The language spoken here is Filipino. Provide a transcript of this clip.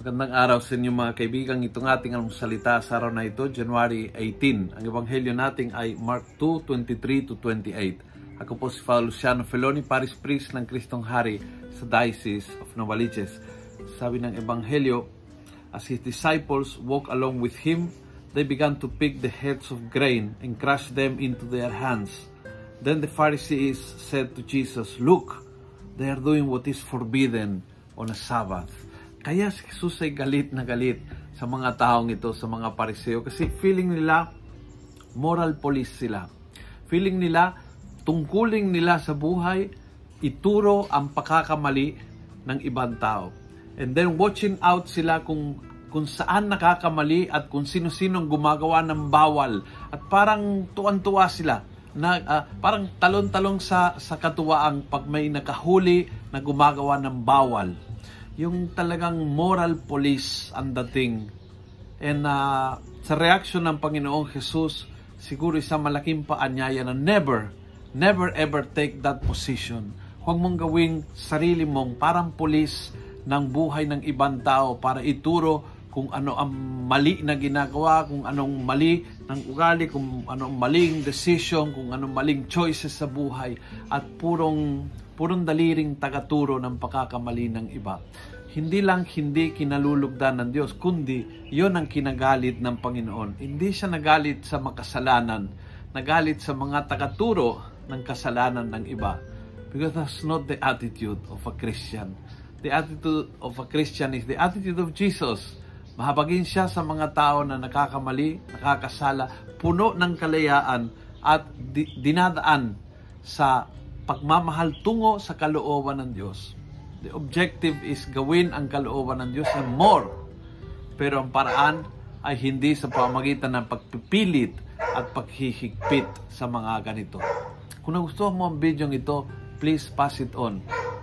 Magandang araw sa inyo mga kaibigan. Itong ating ang salita sa araw na ito, January 18. Ang ebanghelyo natin ay Mark 2, 23 to 28. Ako po si Father Luciano Feloni, Paris Priest ng Kristong Hari sa Diocese of Novaliches. Sabi ng ebanghelyo, as his disciples walk along with him, they began to pick the heads of grain and crush them into their hands. Then the Pharisees said to Jesus, Look, they are doing what is forbidden on a Sabbath. Kaya si Jesus ay galit na galit sa mga taong ito, sa mga pariseo, kasi feeling nila moral police sila. Feeling nila, tungkuling nila sa buhay, ituro ang pagkakamali ng ibang tao. And then watching out sila kung kung saan nakakamali at kung sino-sinong gumagawa ng bawal. At parang tuwan-tuwa sila na uh, parang talon-talong sa sa katuwaang pag may nakahuli na gumagawa ng bawal yung talagang moral police ang dating. And uh, sa reaction ng Panginoong Jesus, siguro isang malaking paanyaya na never, never ever take that position. Huwag mong gawing sarili mong parang police ng buhay ng ibang tao para ituro kung ano ang mali na ginagawa, kung anong mali ng ugali, kung anong maling decision, kung anong maling choices sa buhay at purong purong daliring tagaturo ng pagkakamali ng iba. Hindi lang hindi kinalulugdan ng Diyos, kundi yon ang kinagalit ng Panginoon. Hindi siya nagalit sa makasalanan, nagalit sa mga tagaturo ng kasalanan ng iba. Because that's not the attitude of a Christian. The attitude of a Christian is the attitude of Jesus. Mahabagin siya sa mga tao na nakakamali, nakakasala, puno ng kalayaan at di- dinadaan sa pagmamahal tungo sa kalooban ng Diyos. The objective is gawin ang kalooban ng Diyos and more. Pero ang paraan ay hindi sa pamagitan ng pagpipilit at paghihigpit sa mga ganito. Kung nagustuhan mo ang video ito, please pass it on.